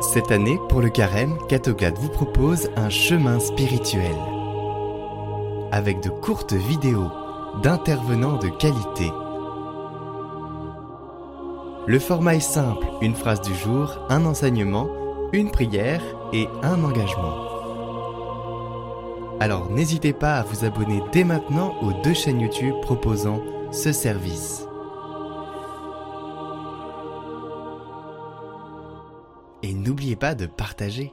Cette année, pour le carême, Catoglade vous propose un chemin spirituel. Avec de courtes vidéos d'intervenants de qualité. Le format est simple, une phrase du jour, un enseignement, une prière et un engagement. Alors n'hésitez pas à vous abonner dès maintenant aux deux chaînes YouTube proposant ce service. Et n'oubliez pas de partager.